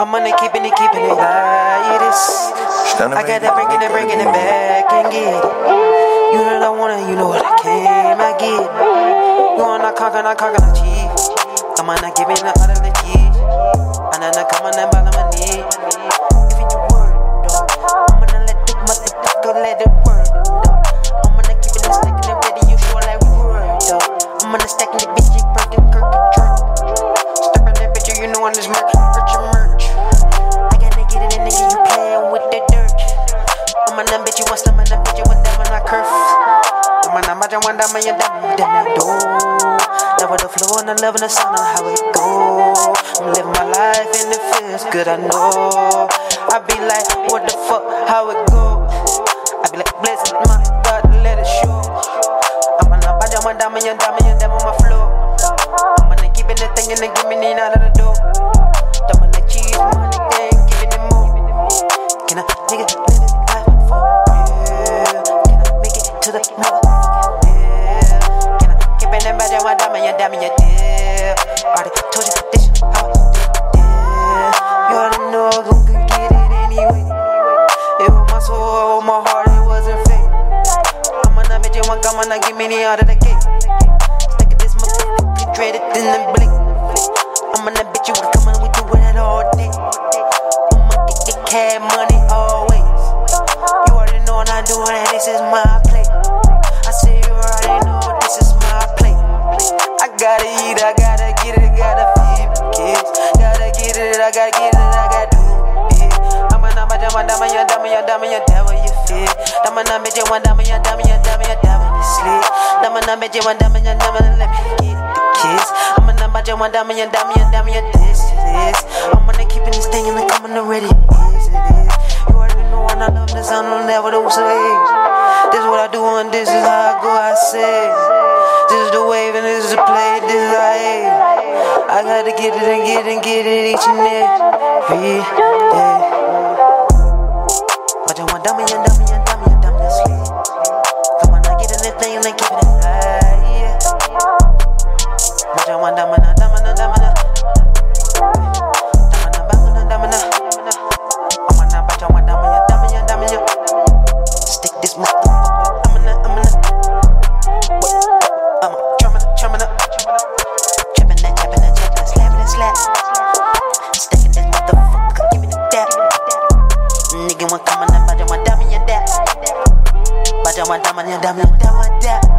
I'm on it, keeping it, keeping it like this. I got that bringing it, bringing it back and get it. You know that I want it, you know what I came, I get it. You wanna conquer, I conquer, I chief. Come on, I give it, I utter the key. And then I come on and bottom my knee. Giving you word, though. I'm gonna let the motherfucker let it work, though. I'm match one dime, and you damn, damn, do. Never the flow and the love and the sound of how it go. I'm living my life and it feels good, I know. I be like, what the fuck, how it go? I be like, bless my God, let it show. I'm gonna buy one dime, and you and you damn on my flow. I'm gonna keep it the thing and give me nine out of the door. I'm gonna cheese money and giving it more. Can I nigga live it life for real? Can I make it to the motherfucking and you dime and? Already told you this shit how I do it. You already know I'm gonna get it anyway. It was my soul, my heart, it wasn't fake. I'm gonna bet you one come on and give me the out of the cake. Stick this motherfucker, trade it in the blink. I'm gonna bet you we coming, we do it all day. I'ma get the cash money always. You already know I'm not doing that, this is my gotta eat, I gotta get it, gotta feed my kids. Gotta get it, I gotta get it, I gotta do it. I'm gonna dama dama dama ya dama ya dama ya dama you feel. Dama na meje one dama ya dama ya dama ya dama you sleep. Dama na meje one dama ya dama let me get the kiss. I'm gonna meje one dama ya dama ya dama ya this this. I'm gonna keep this thing and I'm gonna ready this it is. You already know I love this, I don't never do say. This is what I do and this is how I go. I say. Gotta get it and get it and get it each and every day. But you want dummy and dummy and dummy and dummy sleep. Come on, I get in the thing and then Come on, come on, bad man, damn your dad. Bad man, damn your damn your damn.